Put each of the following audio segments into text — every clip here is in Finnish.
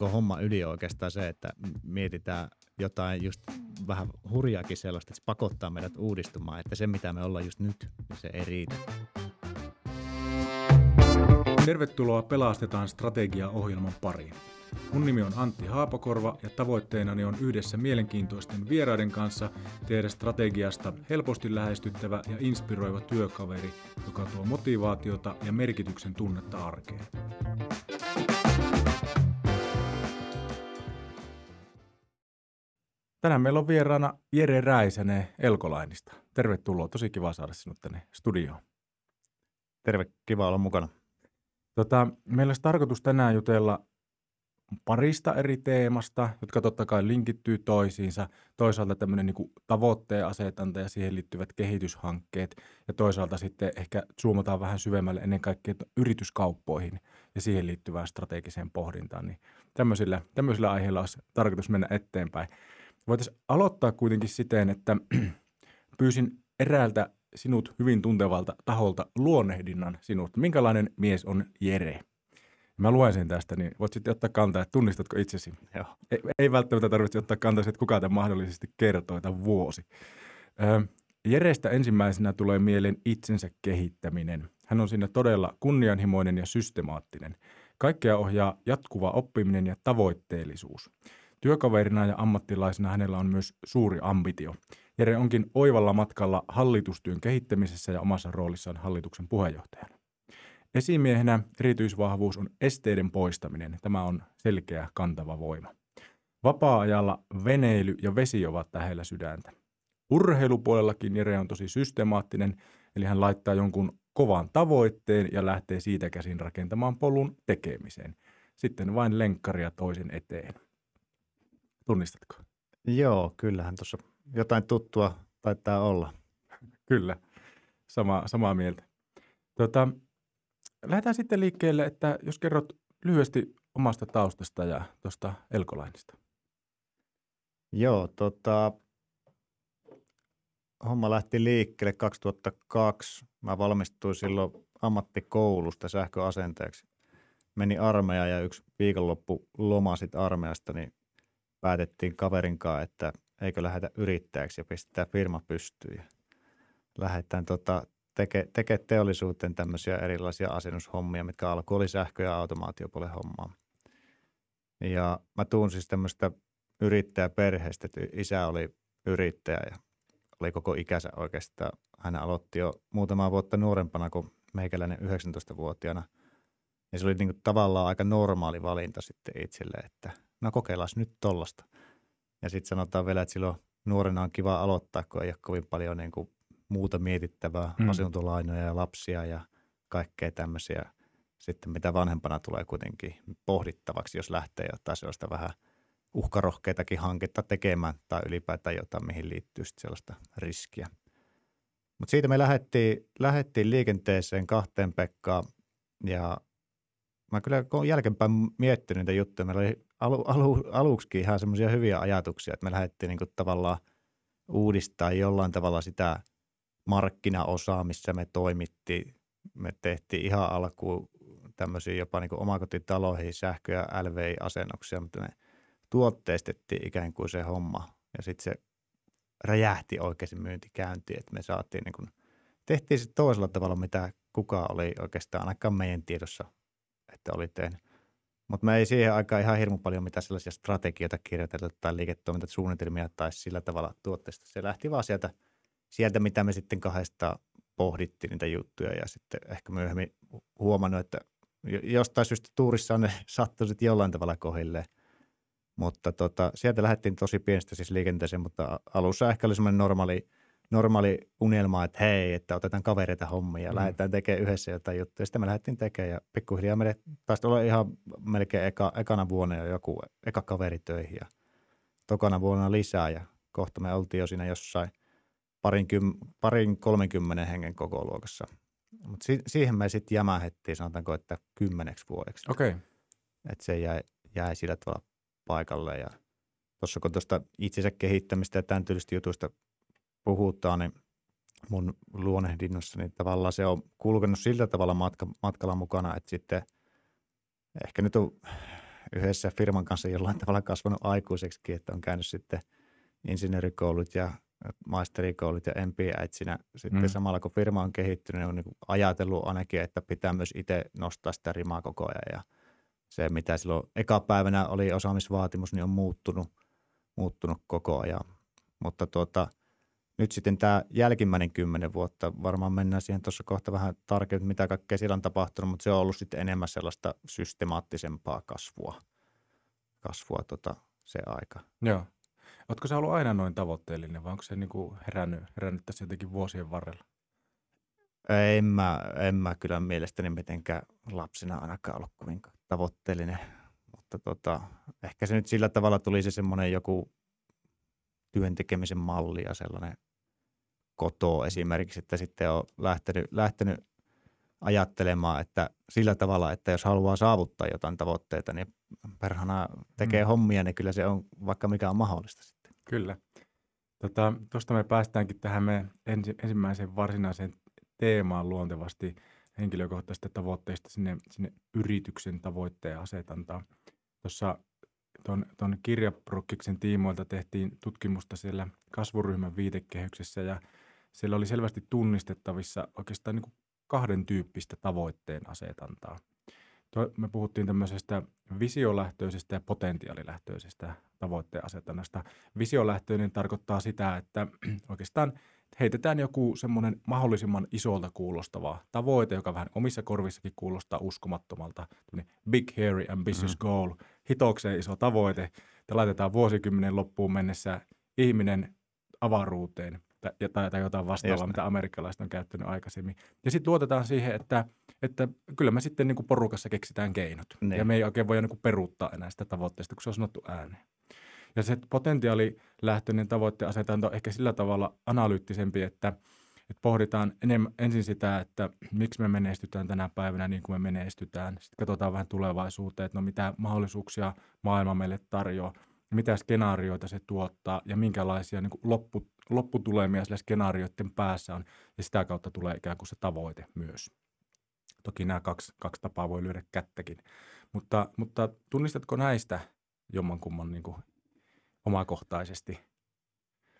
koko homma yli oikeastaan se, että mietitään jotain just vähän hurjaakin sellaista, että se pakottaa meidät uudistumaan, että se mitä me ollaan just nyt, niin se ei riitä. Tervetuloa Pelastetaan strategia-ohjelman pariin. Mun nimi on Antti Haapakorva ja tavoitteenani on yhdessä mielenkiintoisten vieraiden kanssa tehdä strategiasta helposti lähestyttävä ja inspiroiva työkaveri, joka tuo motivaatiota ja merkityksen tunnetta arkeen. Tänään meillä on vieraana Jere Räisänen Elkolainista. Tervetuloa, tosi kiva saada sinut tänne studioon. Terve, kiva olla mukana. Tota, meillä olisi tarkoitus tänään jutella parista eri teemasta, jotka totta kai linkittyy toisiinsa. Toisaalta tämmöinen niin tavoitteen asetanta ja siihen liittyvät kehityshankkeet ja toisaalta sitten ehkä zoomataan vähän syvemmälle ennen kaikkea yrityskauppoihin ja siihen liittyvään strategiseen pohdintaan. Niin tämmöisillä, tämmöisillä aiheilla olisi tarkoitus mennä eteenpäin. Voitaisiin aloittaa kuitenkin siten, että pyysin eräältä sinut hyvin tuntevalta taholta luonnehdinnan sinut. Minkälainen mies on Jere? Mä luen sen tästä, niin voit sitten ottaa kantaa, että tunnistatko itsesi. Joo. Ei, ei välttämättä tarvitse ottaa kantaa, että kuka tämä mahdollisesti kertoo, tai vuosi. Ö, Jerestä ensimmäisenä tulee mieleen itsensä kehittäminen. Hän on siinä todella kunnianhimoinen ja systemaattinen. Kaikkea ohjaa jatkuva oppiminen ja tavoitteellisuus. Työkaverina ja ammattilaisena hänellä on myös suuri ambitio. Jere onkin oivalla matkalla hallitustyön kehittämisessä ja omassa roolissaan hallituksen puheenjohtajana. Esimiehenä erityisvahvuus on esteiden poistaminen. Tämä on selkeä kantava voima. Vapaa-ajalla veneily ja vesi ovat lähellä sydäntä. Urheilupuolellakin Jere on tosi systemaattinen, eli hän laittaa jonkun kovan tavoitteen ja lähtee siitä käsin rakentamaan polun tekemiseen. Sitten vain lenkkaria toisen eteen. Tunnistatko? Joo, kyllähän tuossa jotain tuttua taitaa olla. Kyllä, sama, samaa mieltä. Tota, lähdetään sitten liikkeelle, että jos kerrot lyhyesti omasta taustasta ja tuosta Elkolainista. Joo, tota, homma lähti liikkeelle 2002. Mä valmistuin silloin ammattikoulusta sähköasenteeksi. Meni armeija ja yksi viikonloppu loma sitten armeijasta, niin päätettiin kaverinkaan, että eikö lähdetä yrittäjäksi ja pistetään firma pystyyn. lähdetään tota, tekemään teke teollisuuteen tämmöisiä erilaisia asennushommia, mitkä alkoi oli sähkö- ja automaatiopuolen hommaa. Ja mä tuun siis tämmöistä yrittäjäperheestä, että isä oli yrittäjä ja oli koko ikänsä oikeastaan. Hän aloitti jo muutama vuotta nuorempana kuin meikäläinen 19-vuotiaana. Ja se oli niin kuin tavallaan aika normaali valinta sitten itselle, että no kokeillaan nyt tollasta. Ja sitten sanotaan vielä, että silloin nuorena on kiva aloittaa, kun ei ole kovin paljon niin kuin muuta mietittävää, mm. asuntolainoja ja lapsia ja kaikkea tämmöisiä. Sitten mitä vanhempana tulee kuitenkin pohdittavaksi, jos lähtee jotain sellaista vähän uhkarohkeitakin hanketta tekemään tai ylipäätään jotain, mihin liittyy sitten sellaista riskiä. Mutta siitä me lähdettiin, lähdettiin liikenteeseen kahteen Pekkaan ja mä kyllä jälkeenpäin miettinyt niitä juttuja, meillä oli alu, alu, aluksikin ihan semmoisia hyviä ajatuksia, että me lähdettiin niin kuin tavallaan uudistaa jollain tavalla sitä markkinaosaa, missä me toimittiin. Me tehtiin ihan alkuun tämmöisiä jopa niin kuin omakotitaloihin sähkö- ja LVI-asennuksia, mutta me tuotteistettiin ikään kuin se homma. Ja sitten se räjähti oikein myyntikäynti, että me saatiin niin kuin, tehtiin se toisella tavalla, mitä kukaan oli oikeastaan ainakaan meidän tiedossa, että oli tehnyt. Mutta me ei siihen aikaan ihan hirmu paljon mitään sellaisia strategioita kirjoitella tai liiketoimintasuunnitelmia tai sillä tavalla tuotteista. Se lähti vaan sieltä, sieltä, mitä me sitten kahdesta pohdittiin niitä juttuja ja sitten ehkä myöhemmin huomannut, että jostain syystä tuurissa on ne sattui sitten jollain tavalla kohilleen. Mutta tota, sieltä lähdettiin tosi pienestä siis liikenteeseen, mutta alussa ehkä oli semmoinen normaali – normaali unelma, että hei, että otetaan kavereita hommia ja mm. lähdetään tekemään yhdessä jotain juttuja. Sitten me lähdettiin tekemään ja pikkuhiljaa meille taisi olla ihan melkein eka, ekana vuonna jo joku eka kaveri töihin ja tokana vuonna lisää ja kohta me oltiin jo siinä jossain parin, kym, parin 30 hengen koko luokassa. Mutta si, siihen me sitten jämähettiin, sanotaanko, että kymmeneksi vuodeksi. Okei. Okay. Että se jäi, jäi sillä tavalla paikalle ja tuossa kun tuosta itsensä kehittämistä ja tämän tyylistä jutuista puhutaan, niin mun luonehdinnassa, niin tavallaan se on kulkenut sillä tavalla matka, matkalla mukana, että sitten ehkä nyt on yhdessä firman kanssa jollain tavalla kasvanut aikuiseksi, että on käynyt sitten insinöörikoulut ja maisterikoulut ja MBA-siinä sitten mm. samalla kun firma on kehittynyt, niin on niin ajatellut ainakin, että pitää myös itse nostaa sitä rimaa koko ajan ja se, mitä silloin eka päivänä oli osaamisvaatimus, niin on muuttunut, muuttunut koko ajan. Mutta tuota, nyt sitten tämä jälkimmäinen kymmenen vuotta, varmaan mennään siihen tuossa kohta vähän tarkemmin, mitä kaikkea siellä on tapahtunut, mutta se on ollut sitten enemmän sellaista systemaattisempaa kasvua, kasvua tota, se aika. Joo. Oletko se ollut aina noin tavoitteellinen vai onko se niinku herännyt, herännyt tässä jotenkin vuosien varrella? En mä, en mä kyllä mielestäni mitenkään lapsena ainakaan ollut kovin tavoitteellinen, mutta tota, ehkä se nyt sillä tavalla tuli se semmoinen joku työn tekemisen malli ja sellainen kotoa esimerkiksi, että sitten on lähtenyt, lähtenyt ajattelemaan, että sillä tavalla, että jos haluaa saavuttaa jotain tavoitteita, niin perhana tekee mm. hommia, niin kyllä se on vaikka mikä on mahdollista sitten. Kyllä. Tuosta tota, me päästäänkin tähän me ensi, ensimmäiseen varsinaiseen teemaan luontevasti henkilökohtaisista tavoitteista sinne, sinne yrityksen tavoitteen asetantaan. Tuossa tuon, tuon kirjaprokkiksen tiimoilta tehtiin tutkimusta siellä kasvuryhmän viitekehyksessä ja siellä oli selvästi tunnistettavissa oikeastaan niin kuin kahden tyyppistä tavoitteen asetantaa. Me puhuttiin tämmöisestä visiolähtöisestä ja potentiaalilähtöisestä tavoitteen asetannasta. Visiolähtöinen tarkoittaa sitä, että oikeastaan heitetään joku semmoinen mahdollisimman isolta kuulostava tavoite, joka vähän omissa korvissakin kuulostaa uskomattomalta. Big, hairy, ambitious mm. goal, hitokseen iso tavoite, ja laitetaan vuosikymmenen loppuun mennessä ihminen avaruuteen tai, tai, tai jotain vastaavaa, mitä amerikkalaiset on käyttänyt aikaisemmin. Ja sitten luotetaan siihen, että, että kyllä me sitten niin kuin porukassa keksitään keinot. Ne. Ja me ei oikein voida niin kuin peruuttaa enää sitä tavoitteesta, kun se on sanottu ääneen. Ja se potentiaalilähtöinen tavoitteasetanto on ehkä sillä tavalla analyyttisempi, että, että pohditaan enemmän, ensin sitä, että miksi me menestytään tänä päivänä niin kuin me menestytään. Sitten katsotaan vähän tulevaisuuteen, että no mitä mahdollisuuksia maailma meille tarjoaa, mitä skenaarioita se tuottaa ja minkälaisia niin kuin loppu, lopputulemia sillä skenaarioiden päässä on. Ja sitä kautta tulee ikään kuin se tavoite myös. Toki nämä kaksi, kaksi tapaa voi lyödä kättäkin. Mutta, mutta tunnistatko näistä jommankumman niin kuin omakohtaisesti?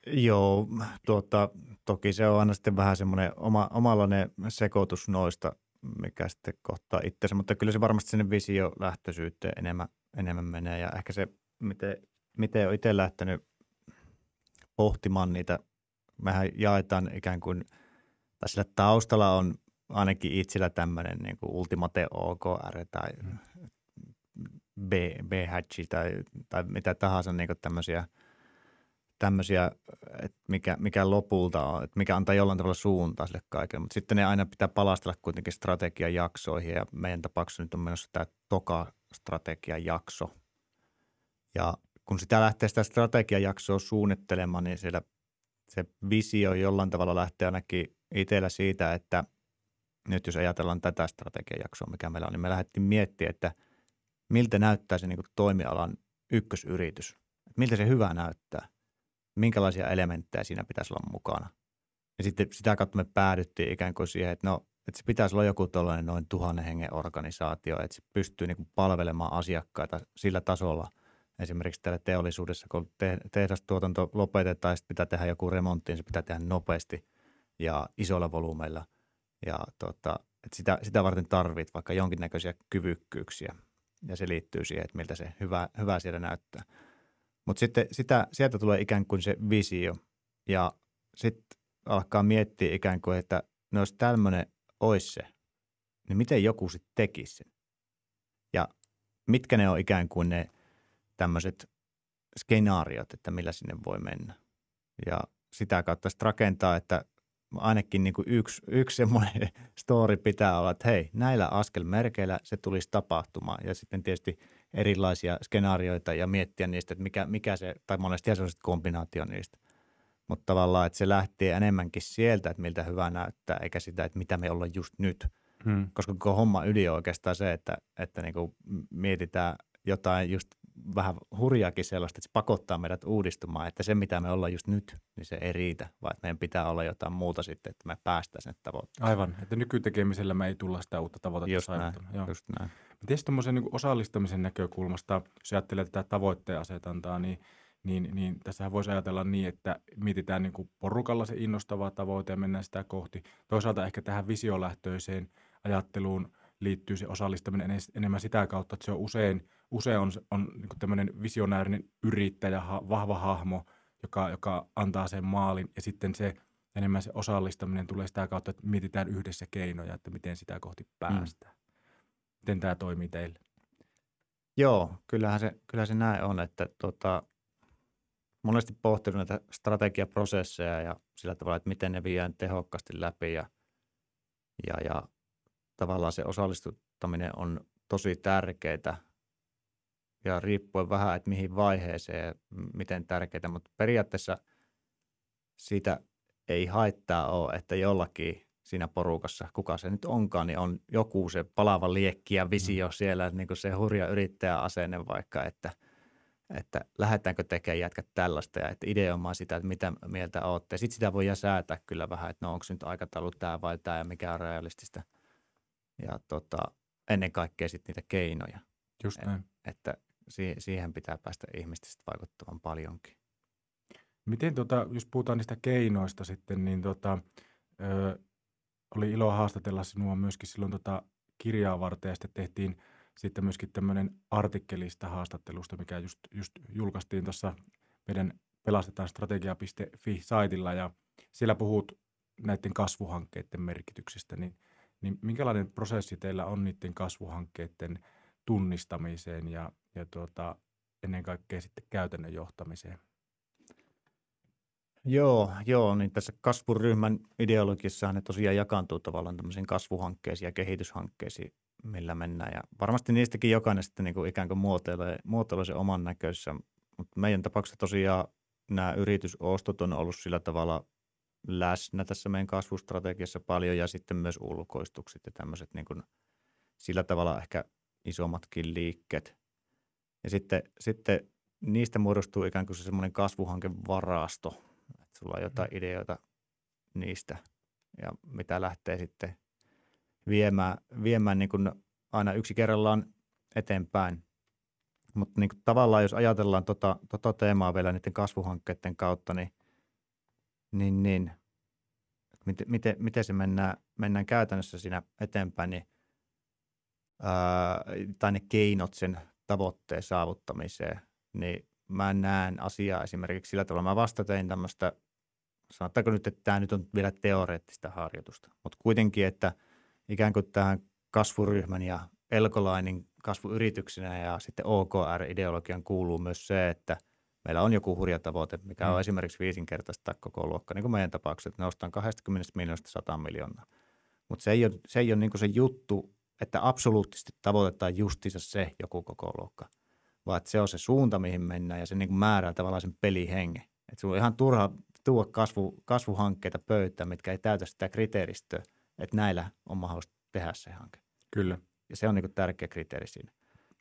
Joo, tuota, toki se on aina sitten vähän semmoinen oma, omanlainen sekoitus noista, mikä sitten kohtaa itsensä, mutta kyllä se varmasti sinne visio-lähtöisyyteen enemmän, enemmän menee ja ehkä se, miten, miten on itse lähtenyt pohtimaan niitä, mehän jaetaan ikään kuin, tai sillä taustalla on ainakin itsellä tämmöinen niin kuin Ultimate OKR tai mm. B, B-hatchi tai, tai mitä tahansa niin tämmöisiä, tämmöisiä että mikä, mikä lopulta on, että mikä antaa jollain tavalla suuntaa sille kaikille. Mutta sitten ne aina pitää palastella kuitenkin strategiajaksoihin ja meidän tapauksessa nyt on menossa tämä toka strategiajakso. Ja kun sitä lähtee sitä strategiajaksoa suunnittelemaan, niin siellä se visio jollain tavalla lähtee ainakin itsellä siitä, että nyt jos ajatellaan tätä strategiajaksoa, mikä meillä on, niin me lähdettiin miettimään, että – miltä näyttää se niin kuin toimialan ykkösyritys. Miltä se hyvä näyttää. Minkälaisia elementtejä siinä pitäisi olla mukana. Ja sitten sitä kautta me päädyttiin ikään kuin siihen, että no, että se pitäisi olla joku tällainen noin tuhannen hengen organisaatio, että se pystyy niin palvelemaan asiakkaita sillä tasolla. Esimerkiksi täällä teollisuudessa, kun te- tehdastuotanto lopetetaan sitten pitää tehdä joku remontti, niin se pitää tehdä nopeasti ja isolla volyymeilla. Ja tota, että sitä, sitä varten tarvit vaikka jonkinnäköisiä kyvykkyyksiä ja se liittyy siihen, että miltä se hyvä, hyvä siellä näyttää. Mutta sitten sitä, sieltä tulee ikään kuin se visio ja sitten alkaa miettiä ikään kuin, että no jos tämmöinen olisi se, niin miten joku sitten tekisi sen? Ja mitkä ne on ikään kuin ne tämmöiset skenaariot, että millä sinne voi mennä. Ja sitä kautta sitten rakentaa, että ainakin niin kuin yksi, yksi semmoinen story pitää olla, että hei, näillä askelmerkeillä se tulisi tapahtumaan. Ja sitten tietysti erilaisia skenaarioita ja miettiä niistä, että mikä, mikä se, tai monesti se on kombinaatio niistä. Mutta tavallaan, että se lähtee enemmänkin sieltä, että miltä hyvä näyttää, eikä sitä, että mitä me ollaan just nyt. Hmm. Koska koko homma ydin on oikeastaan se, että, että niin kuin mietitään jotain just vähän hurjaakin sellaista, että se pakottaa meidät uudistumaan, että se mitä me ollaan just nyt, niin se ei riitä, vaan meidän pitää olla jotain muuta sitten, että me päästään sinne tavoitteeseen. Aivan, että nykytekemisellä me ei tulla sitä uutta tavoitetta just näin, Joo. just näin. Tietysti tuommoisen niin osallistamisen näkökulmasta, jos ajattelee tätä tavoitteen asetantaa, niin, niin, niin tässähän voisi ajatella niin, että mietitään niin kuin porukalla se innostava tavoite ja mennään sitä kohti. Toisaalta ehkä tähän visiolähtöiseen ajatteluun liittyy se osallistaminen enemmän sitä kautta, että se on usein, usein on, on niin tämmöinen visionäärinen yrittäjä, vahva hahmo, joka, joka antaa sen maalin ja sitten se enemmän se osallistaminen tulee sitä kautta, että mietitään yhdessä keinoja, että miten sitä kohti mm. päästään. Mm. Miten tämä toimii teille? Joo, kyllähän se, kyllähän se näin on, että tota, monesti pohtinut näitä strategiaprosesseja ja sillä tavalla, että miten ne viedään tehokkaasti läpi ja, ja, ja tavallaan se osallistuttaminen on tosi tärkeää ja riippuen vähän, että mihin vaiheeseen ja miten tärkeää, mutta periaatteessa siitä ei haittaa ole, että jollakin siinä porukassa, kuka se nyt onkaan, niin on joku se palava liekki ja visio mm. siellä, niin kuin se hurja yrittäjäasenne vaikka, että, että lähdetäänkö tekemään jätkät tällaista ja että ideoimaan sitä, että mitä mieltä olette. Sitten sitä voi säätää kyllä vähän, että no onko nyt aikataulu tämä vai tämä ja mikä on realistista – ja tota, ennen kaikkea sitten niitä keinoja. Just näin. Et, että siihen pitää päästä ihmistä vaikuttavan paljonkin. Miten tota, jos puhutaan niistä keinoista sitten, niin tota, ö, oli ilo haastatella sinua myöskin silloin tota kirjaa varten ja sitten tehtiin sitten myöskin tämmöinen artikkelista haastattelusta, mikä just, just julkaistiin tuossa meidän pelastetaan strategia.fi-saitilla ja siellä puhut näiden kasvuhankkeiden merkityksestä, niin – niin minkälainen prosessi teillä on niiden kasvuhankkeiden tunnistamiseen ja, ja tuota, ennen kaikkea sitten käytännön johtamiseen? Joo, joo, niin tässä kasvuryhmän ideologissahan ne tosiaan jakaantuu tavallaan tämmöisiin kasvuhankkeisiin ja kehityshankkeisiin, millä mennään. Ja varmasti niistäkin jokainen sitten niin kuin ikään kuin muotoilee, muotoilee sen oman näköissä, mutta meidän tapauksessa tosiaan nämä yritysostot on ollut sillä tavalla läsnä tässä meidän kasvustrategiassa paljon ja sitten myös ulkoistukset ja tämmöiset niin kuin sillä tavalla ehkä isommatkin liikkeet. Ja sitten, sitten niistä muodostuu ikään kuin se semmoinen kasvuhankevarasto, että sulla on jotain mm. ideoita niistä ja mitä lähtee sitten viemään, viemään niin kuin aina yksi kerrallaan eteenpäin. Mutta niin tavallaan jos ajatellaan tota, tota teemaa vielä niiden kasvuhankkeiden kautta, niin niin, niin. Miten, miten, miten se mennään, mennään käytännössä siinä eteenpäin, niin, ää, tai ne keinot sen tavoitteen saavuttamiseen, niin mä näen asiaa esimerkiksi sillä tavalla. Mä vasta tein tämmöistä, sanottaako nyt, että tämä nyt on vielä teoreettista harjoitusta, mutta kuitenkin, että ikään kuin tähän kasvuryhmän ja Elkolainin kasvuyrityksenä ja sitten OKR-ideologian kuuluu myös se, että – meillä on joku hurja tavoite, mikä mm. on esimerkiksi viisinkertaista koko luokka, niin kuin meidän tapauksessa, että nostan 20 miljoonasta 100 miljoonaa. Mutta se ei ole, se, ei ole niin se juttu, että absoluuttisesti tavoitetaan justiinsa se joku koko luokka, vaan että se on se suunta, mihin mennään ja se niin määrää tavallaan sen pelihengen. Että sulla on ihan turha tuoda kasvu, kasvuhankkeita pöytään, mitkä ei täytä sitä kriteeristöä, että näillä on mahdollista tehdä se hanke. Kyllä. Ja se on niin tärkeä kriteeri siinä.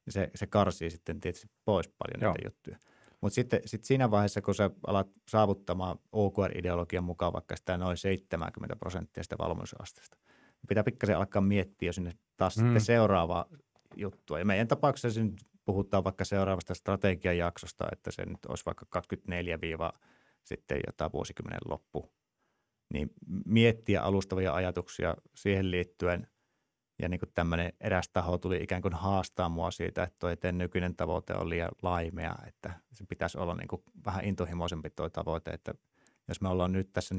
Ja se, se karsii sitten tietysti pois paljon Joo. näitä juttuja. Mutta sitten sit siinä vaiheessa, kun sä alat saavuttamaan OKR-ideologian mukaan vaikka sitä noin 70 prosenttia sitä valmiusasteesta, niin pitää pikkasen alkaa miettiä sinne taas mm. sitten seuraavaa juttua. Ja meidän tapauksessa nyt puhutaan vaikka seuraavasta strategiajaksosta, että se nyt olisi vaikka 24 sitten jotain vuosikymmenen loppu. Niin miettiä alustavia ajatuksia siihen liittyen – ja niin kuin tämmöinen eräs taho tuli ikään kuin haastaa mua siitä, että tuo nykyinen tavoite on liian laimea, että se pitäisi olla niin kuin vähän intohimoisempi tuo tavoite, että jos me ollaan nyt tässä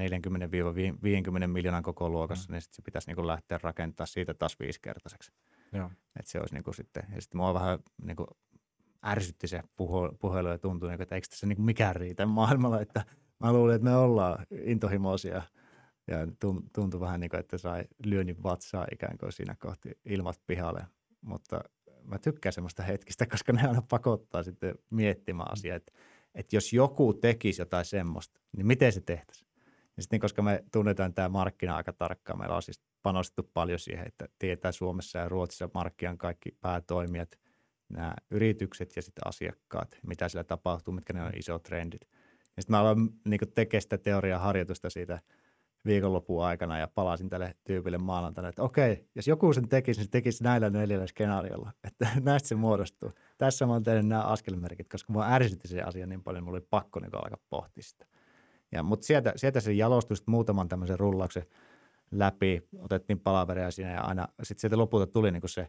40-50 miljoonan koko luokassa, mm. niin sit se pitäisi niin kuin lähteä rakentamaan siitä taas viisikertaiseksi. Joo. Että se olisi niin kuin sitten, ja sitten mua vähän niin kuin ärsytti se puhelu ja tuntui, niin että eikö tässä niin kuin mikään riitä maailmalla, että mä luulin, että me ollaan intohimoisia – ja tuntui vähän niin kuin, että sai lyönnin vatsaa ikään kuin siinä kohti ilmat pihalle. Mutta mä tykkään semmoista hetkistä, koska ne aina pakottaa sitten miettimään asiaa, että, että jos joku tekisi jotain semmoista, niin miten se tehtäisiin? Ja sitten koska me tunnetaan tämä markkina aika tarkkaan, meillä on siis panostettu paljon siihen, että tietää Suomessa ja Ruotsissa markkinan kaikki päätoimijat, nämä yritykset ja sitten asiakkaat, mitä siellä tapahtuu, mitkä ne on isot trendit. Ja sitten mä aloin niin tekemään sitä teoriaa harjoitusta siitä viikonlopun aikana ja palasin tälle tyypille maanantaina, että okei, jos joku sen tekisi, niin se tekisi näillä neljällä skenaariolla, että näistä se muodostuu. Tässä mä oon tehnyt nämä askelmerkit, koska mä ärsytti se asia niin paljon, mulla oli pakko niin alkaa pohtia sitä. Ja, mutta sieltä, sieltä se jalostui muutaman tämmöisen rullauksen läpi, otettiin palaveria siinä ja aina sitten sieltä lopulta tuli niin se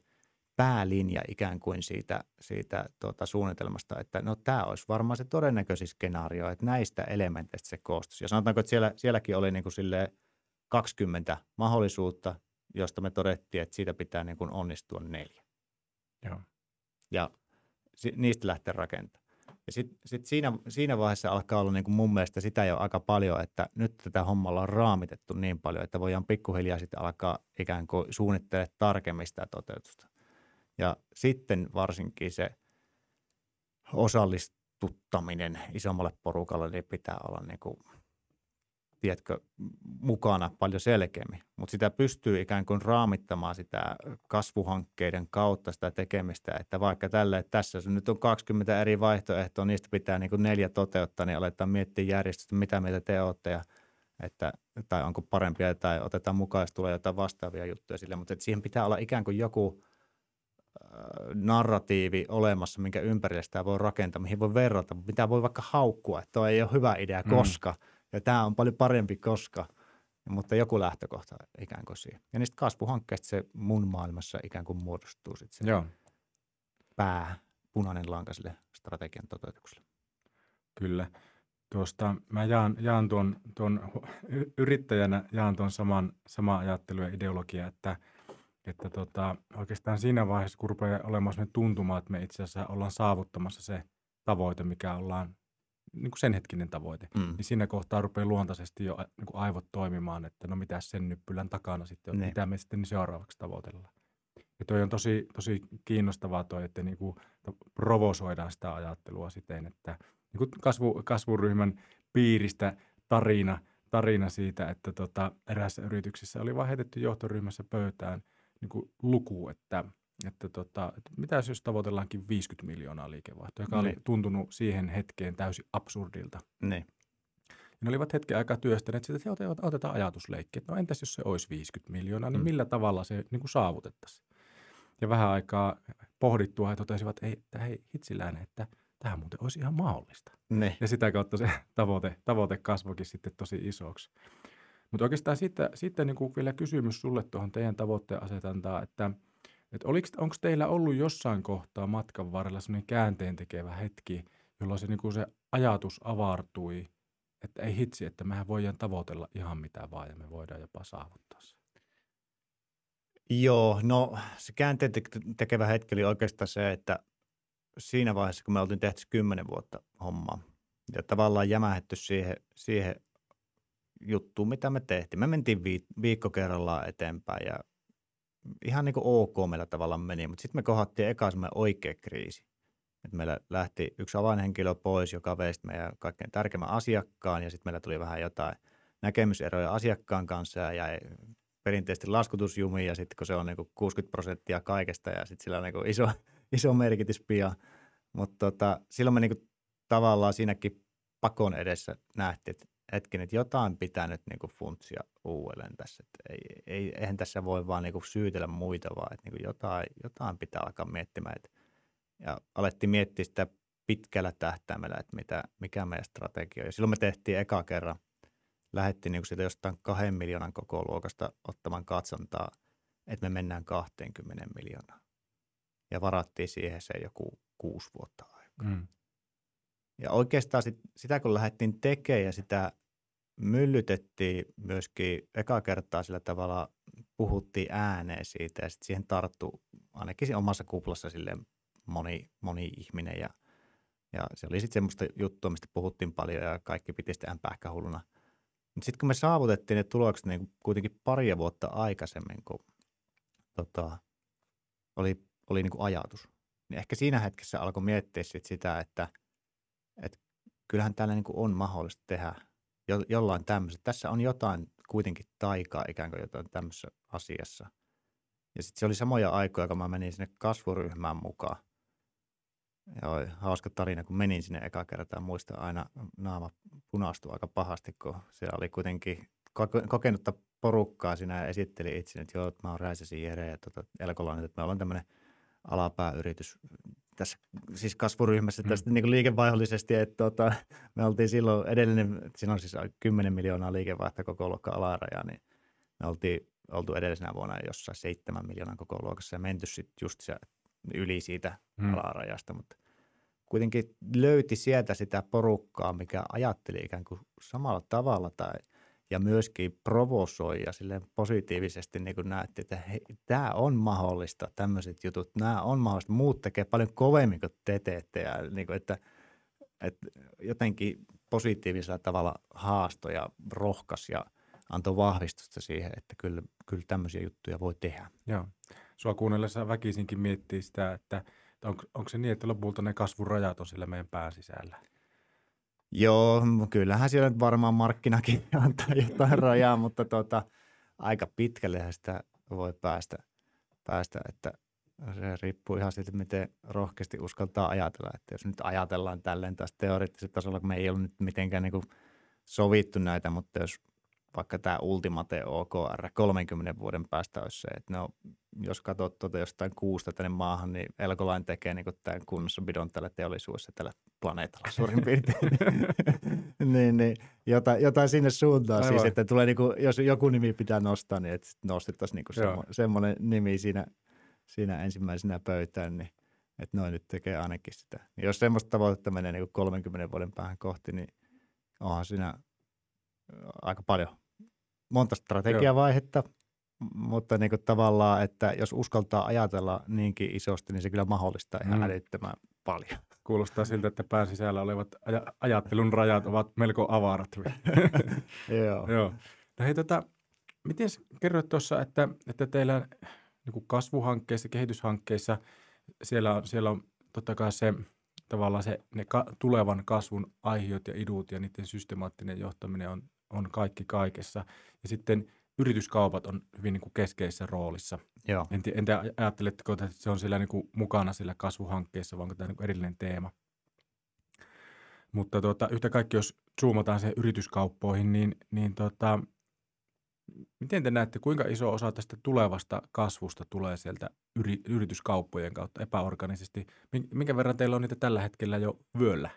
päälinja ikään kuin siitä, siitä tuota, suunnitelmasta, että no tämä olisi varmaan se todennäköisin skenaario, että näistä elementeistä se koostuisi. Ja sanotaanko, että siellä, sielläkin oli niin kuin 20 mahdollisuutta, josta me todettiin, että siitä pitää niin kuin onnistua neljä. Joo. Ja si- niistä lähtee rakentamaan. Ja sitten sit siinä, siinä vaiheessa alkaa olla niin kuin mun mielestä sitä jo aika paljon, että nyt tätä hommalla on raamitettu niin paljon, että voidaan pikkuhiljaa sitten alkaa ikään kuin suunnittelemaan tarkemmin sitä toteutusta. Ja sitten varsinkin se osallistuttaminen isommalle porukalle niin pitää olla niin kuin – tiedätkö, mukana paljon selkeämmin. Mutta sitä pystyy ikään kuin raamittamaan sitä kasvuhankkeiden kautta sitä tekemistä, että vaikka tälle, että tässä nyt on 20 eri vaihtoehtoa, niistä pitää niin kuin neljä toteuttaa, niin aletaan miettiä järjestystä, mitä mieltä te olette ja että, tai onko parempia tai otetaan mukaan, jos tulee jotain vastaavia juttuja sille, mutta että siihen pitää olla ikään kuin joku narratiivi olemassa, minkä ympärille sitä voi rakentaa, mihin voi verrata, mitä voi vaikka haukkua, että tuo ei ole hyvä idea, mm. koska – ja tämä on paljon parempi, koska, mutta joku lähtökohta ikään kuin siihen. Ja niistä kasvuhankkeista se mun maailmassa ikään kuin muodostuu sitten se Joo. pää, punainen lanka sille strategian toteutukselle. Kyllä. Tuosta mä jaan, jaan tuon, tuon, yrittäjänä jaan tuon saman, sama ajattelu ja ideologia, että, että tota, oikeastaan siinä vaiheessa, kun rupeaa olemaan sellainen tuntuma, että me itse asiassa ollaan saavuttamassa se tavoite, mikä ollaan niin kuin sen hetkinen tavoite, mm. niin siinä kohtaa rupeaa luontaisesti jo niin kuin aivot toimimaan, että no mitä sen nyppylän takana sitten on, ne. mitä me sitten niin seuraavaksi tavoitellaan. Ja toi on tosi, tosi kiinnostavaa toi, että niin kuin provosoidaan sitä ajattelua siten, että niin kuin kasvu, kasvuryhmän piiristä tarina, tarina siitä, että tota, eräässä yrityksessä oli vaan heitetty johtoryhmässä pöytään niin kuin luku, että – että tota, että mitä jos tavoitellaankin 50 miljoonaa liikevaihtoa, joka ne. oli niin. tuntunut siihen hetkeen täysin absurdilta. Ne. Ja ne olivat hetken aikaa työstäneet sitä, että otetaan ajatusleikki, että no entäs jos se olisi 50 miljoonaa, niin mm. millä tavalla se niin kuin saavutettaisiin. Ja vähän aikaa pohdittua he totesivat, että, että hei hitsillään, että tämä muuten olisi ihan mahdollista. Ne. Ja sitä kautta se tavoite, tavoite kasvoikin sitten tosi isoksi. Mutta oikeastaan sitten, sitten niin kuin vielä kysymys sulle tuohon teidän tavoitteen asetantaan, että – että onko teillä ollut jossain kohtaa matkan varrella sellainen käänteen tekevä hetki, jolloin se, niin se ajatus avartui, että ei hitsi, että mehän voidaan tavoitella ihan mitä vaan ja me voidaan jopa saavuttaa se? Joo, no se käänteen tekevä hetki oli oikeastaan se, että siinä vaiheessa, kun me oltiin tehty kymmenen vuotta hommaa ja tavallaan jämähetty siihen, siihen juttuun, mitä me tehtiin. Me mentiin viikko kerrallaan eteenpäin ja ihan niin kuin ok meillä tavallaan meni, mutta sitten me kohdattiin eka semmoinen oikea kriisi. Et meillä lähti yksi avainhenkilö pois, joka vei meidän kaikkein tärkeimmän asiakkaan ja sitten meillä tuli vähän jotain näkemyseroja asiakkaan kanssa ja jäi perinteisesti laskutusjumiin ja sitten kun se on niin kuin 60 prosenttia kaikesta ja sitten sillä on niin kuin iso, iso merkitys pian. Mutta tota, silloin me niin kuin tavallaan siinäkin pakon edessä nähtiin, että hetken, että jotain pitää nyt niin kuin funtsia uudelleen tässä. Että ei, ei, eihän tässä voi vaan niin kuin syytellä muita, vaan että niin kuin jotain, jotain pitää alkaa miettimään. Että, ja alettiin miettiä sitä pitkällä tähtäimellä, että mitä, mikä meidän strategia on. Ja silloin me tehtiin eka kerran, lähdettiin niin siitä jostain kahden miljoonan koko luokasta ottamaan katsontaa, että me mennään 20 miljoonaa. Ja varattiin siihen se joku kuusi vuotta aikaa. Mm. Ja oikeastaan sit, sitä kun lähdettiin tekemään ja sitä myllytettiin myöskin eka kertaa sillä tavalla, puhuttiin ääneen siitä ja sitten siihen tarttu ainakin omassa kuplassa sille moni, moni ihminen ja, ja se oli sitten semmoista juttua, mistä puhuttiin paljon ja kaikki piti sitä pähkähulluna. Mutta sitten kun me saavutettiin ne tulokset niin kuitenkin pari vuotta aikaisemmin, kun tota, oli, oli niin kuin ajatus, niin ehkä siinä hetkessä alkoi miettiä sit sitä, että, että kyllähän täällä niin kuin on mahdollista tehdä – jo, jollain tämmöisessä. Tässä on jotain kuitenkin taikaa ikään kuin jotain tämmöisessä asiassa. Ja sitten se oli samoja aikoja, kun mä menin sinne kasvuryhmään mukaan. Joo, hauska tarina, kun menin sinne eka kertaa. Muistan aina naama punastui aika pahasti, kun siellä oli kuitenkin kokenutta porukkaa siinä ja esitteli itse, että joo, mä oon Räisäsi Jere ja tuota, Elkolainen, että me ollaan tämmöinen alapääyritys tässä siis kasvuryhmässä tästä mm. niin liikevaihollisesti, että tota, me oltiin silloin edellinen, siinä on siis 10 miljoonaa liikevaihtoa koko luokka alaraja, niin me oltiin oltu edellisenä vuonna jossain 7 miljoonan koko luokassa ja menty sitten just se yli siitä mm. alarajasta, mutta kuitenkin löyti sieltä sitä porukkaa, mikä ajatteli ikään kuin samalla tavalla tai – ja myöskin provosoi ja sille positiivisesti niin kuin näette, että hei, tämä on mahdollista, tämmöiset jutut, nämä on mahdollista, muut tekee paljon kovemmin kuin te teette ja niin kuin, että, että jotenkin positiivisella tavalla haasto ja rohkas ja antoi vahvistusta siihen, että kyllä, kyllä tämmöisiä juttuja voi tehdä. Joo. Sua kuunnellessa väkisinkin miettii sitä, että onko, onko se niin, että lopulta ne kasvurajat on siellä meidän pään sisällä? Joo, kyllähän siellä nyt varmaan markkinakin antaa jotain rajaa, mutta tota, aika pitkällehän sitä voi päästä, päästä, että se riippuu ihan siitä, miten rohkeasti uskaltaa ajatella. Että jos nyt ajatellaan tälleen taas teoreettisella tasolla, kun me ei ole nyt mitenkään niin sovittu näitä, mutta jos vaikka tämä Ultimate OKR 30 vuoden päästä olisi se, että no, jos katsot tuota jostain kuusta tänne maahan, niin Elkolain tekee niin tämän bidon tällä teollisuudessa tällä planeetalla suurin piirtein. niin, niin, jotain, jotain sinne suuntaan siis, että tulee niin kuin, jos joku nimi pitää nostaa, niin että nostettaisiin niin semmo, semmoinen nimi siinä, siinä ensimmäisenä pöytään, niin että noin nyt tekee ainakin sitä. Niin jos semmoista tavoitetta menee niin kuin 30 vuoden päähän kohti, niin onhan siinä aika paljon monta strategiavaihetta, mutta niin kuin tavallaan, että jos uskaltaa ajatella niinkin isosti, niin se kyllä mahdollistaa ihan mm. älyttömän paljon. Kuulostaa siltä, että pään sisällä olevat aj- ajattelun rajat ovat melko avarat. Joo. Joo. No hei, tota, miten kerroit tuossa, että, että teillä niin kasvuhankkeissa, kehityshankkeissa, siellä on, siellä on totta kai se tavallaan se, ne ka- tulevan kasvun aiheut ja idut ja niiden systemaattinen johtaminen on, on kaikki kaikessa. Ja sitten yrityskaupat on hyvin niin kuin keskeisessä roolissa. Joo. En, en te ajatteletteko, että se on siellä niin kuin mukana sillä kasvuhankkeessa, vai onko tämä niin kuin erillinen teema? Mutta tuota, yhtä kaikki, jos zoomataan se yrityskauppoihin, niin, niin tuota, miten te näette, kuinka iso osa tästä tulevasta kasvusta tulee sieltä yri, yrityskauppojen kautta epäorganisesti? Minkä verran teillä on niitä tällä hetkellä jo vyöllä?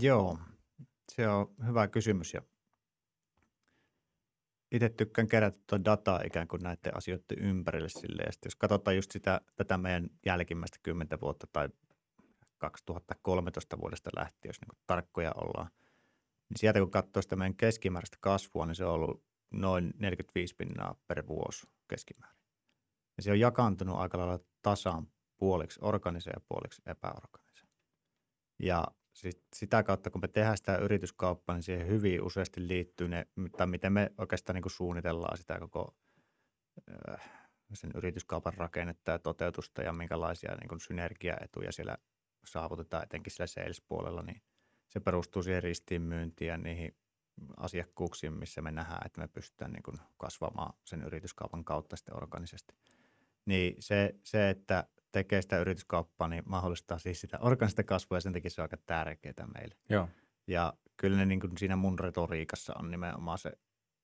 Joo, se on hyvä kysymys ja itse tykkään kerätä tuota dataa ikään kuin näiden asioiden ympärille sille. Ja jos katsotaan just sitä, tätä meidän jälkimmäistä kymmentä vuotta tai 2013 vuodesta lähtien, jos niin tarkkoja ollaan, niin sieltä kun katsoo sitä meidän keskimääräistä kasvua, niin se on ollut noin 45 pinnaa per vuosi keskimäärin. Ja se on jakantunut aika lailla tasan puoliksi organiseen ja puoliksi epäorganiseen. Ja sit sitä kautta, kun me tehdään sitä yrityskauppaa, niin siihen hyvin useasti liittyy ne, tai miten me oikeastaan niin kuin suunnitellaan sitä koko äh, sen yrityskaupan rakennetta ja toteutusta ja minkälaisia niin kuin synergiaetuja siellä saavutetaan, etenkin sillä sales-puolella, niin se perustuu siihen ristiinmyyntiin ja niihin asiakkuuksiin, missä me nähdään, että me pystytään niin kuin kasvamaan sen yrityskaupan kautta sitten organisesti. Niin se, se, että tekee sitä yrityskauppaa, niin mahdollistaa siis sitä organista kasvua ja sen takia se on aika tärkeää meille. Joo. Ja kyllä ne niin kuin siinä mun retoriikassa on nimenomaan se,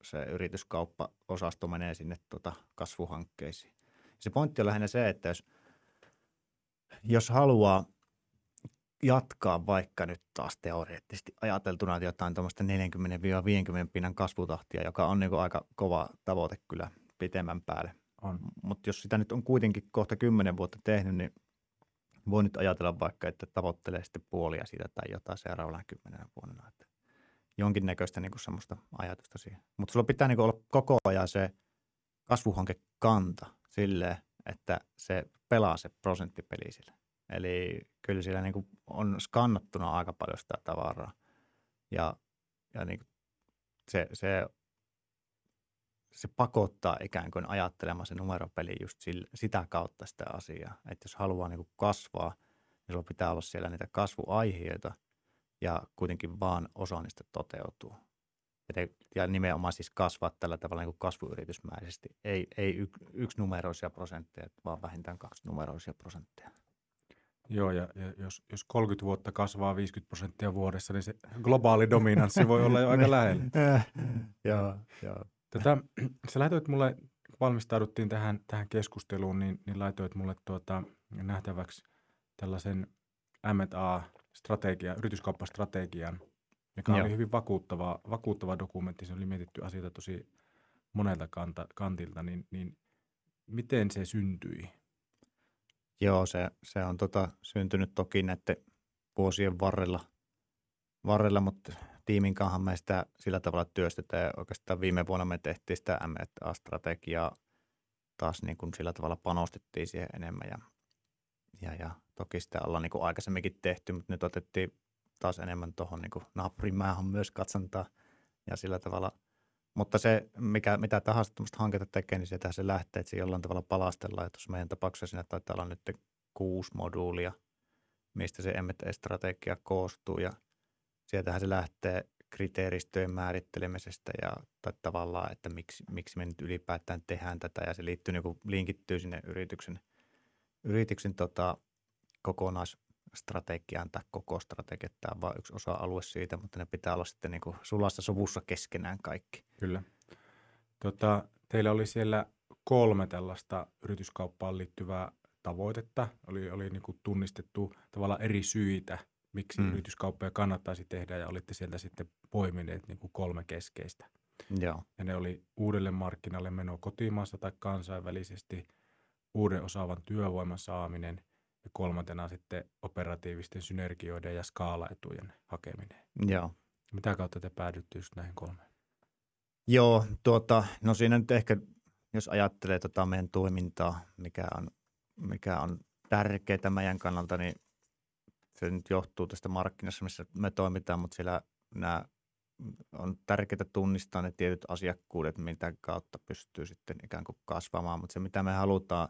se yrityskauppa-osasto menee sinne tota kasvuhankkeisiin. Se pointti on lähinnä se, että jos, jos haluaa jatkaa vaikka nyt taas teoreettisesti ajateltuna jotain tuommoista 40-50 pinnan kasvutahtia, joka on niin aika kova tavoite kyllä pitemmän päälle – on. Mutta jos sitä nyt on kuitenkin kohta kymmenen vuotta tehnyt, niin voi nyt ajatella vaikka, että tavoittelee sitten puolia siitä tai jotain seuraavana kymmenen vuonna. Että jonkinnäköistä niin kuin semmoista ajatusta siihen. Mutta sulla pitää niin olla koko ajan se kasvuhankekanta silleen, että se pelaa se prosenttipeli sille. Eli kyllä siellä niin on skannattuna aika paljon sitä tavaraa. Ja, ja niin se, se se pakottaa ikään kuin ajattelemaan se numeropeli just sillä, sitä kautta sitä asiaa. Että jos haluaa niin kuin kasvaa, niin sulla pitää olla siellä niitä kasvuaiheita ja kuitenkin vaan osa niistä toteutuu. Ja, te, ja nimenomaan siis kasvaa tällä tavalla niin kuin kasvuyritysmäisesti. Ei, ei y, yksi numeroisia prosentteja, vaan vähintään kaksi numeroisia prosentteja. Joo, ja, ja jos, jos 30 vuotta kasvaa 50 prosenttia vuodessa, niin se globaali dominanssi voi olla jo aika lähellä. joo, joo. Tätä, sä laitoit mulle, kun valmistauduttiin tähän, tähän keskusteluun, niin, niin laitoit mulle tuota, nähtäväksi tällaisen M&A-strategia, yrityskauppastrategian, joka Joo. oli hyvin vakuuttava, vakuuttava dokumentti. Se oli mietitty asioita tosi monelta kanta, kantilta, niin, niin miten se syntyi? Joo, se, se on tota, syntynyt toki näiden vuosien varrella, varrella mutta tiimin kanssa me sitä sillä tavalla työstetään. Ja oikeastaan viime vuonna me tehtiin sitä M&A-strategiaa taas niin kuin sillä tavalla panostettiin siihen enemmän. Ja, ja, ja toki sitä ollaan niin kuin aikaisemminkin tehty, mutta nyt otettiin taas enemmän tuohon niin naapurimaahan myös katsantaa ja sillä tavalla. Mutta se, mikä, mitä tahansa tämmöistä hanketta tekee, niin sieltä se lähtee, että se jollain tavalla palastellaan. Ja tuossa meidän tapauksessa siinä taitaa olla nyt kuusi moduulia, mistä se M&A-strategia koostuu ja sieltähän se lähtee kriteeristöjen määrittelemisestä ja tai tavallaan, että miksi, miksi me nyt ylipäätään tehdään tätä ja se liittyy, niin kuin linkittyy sinne yrityksen, yrityksen tota, kokonaisstrategiaan tai koko strategia. Tämä on vain yksi osa-alue siitä, mutta ne pitää olla sitten niin kuin sulassa sovussa keskenään kaikki. Kyllä. Tota, teillä oli siellä kolme tällaista yrityskauppaan liittyvää tavoitetta. Oli, oli niin kuin tunnistettu tavallaan eri syitä, miksi mm. yrityskauppoja kannattaisi tehdä ja olitte sieltä sitten poimineet niin kuin kolme keskeistä. Joo. Ja ne oli uudelle markkinalle meno kotimaassa tai kansainvälisesti, uuden osaavan työvoiman saaminen ja kolmantena sitten operatiivisten synergioiden ja skaalaetujen hakeminen. Joo. Mitä kautta te päädytte just näihin kolmeen? Joo, tuota, no siinä nyt ehkä, jos ajattelee tota meidän toimintaa, mikä on, mikä on tärkeää meidän kannalta, niin se nyt johtuu tästä markkinassa, missä me toimitaan, mutta siellä nämä on tärkeää tunnistaa ne tietyt asiakkuudet, mitä kautta pystyy sitten ikään kuin kasvamaan. Mutta se, mitä me halutaan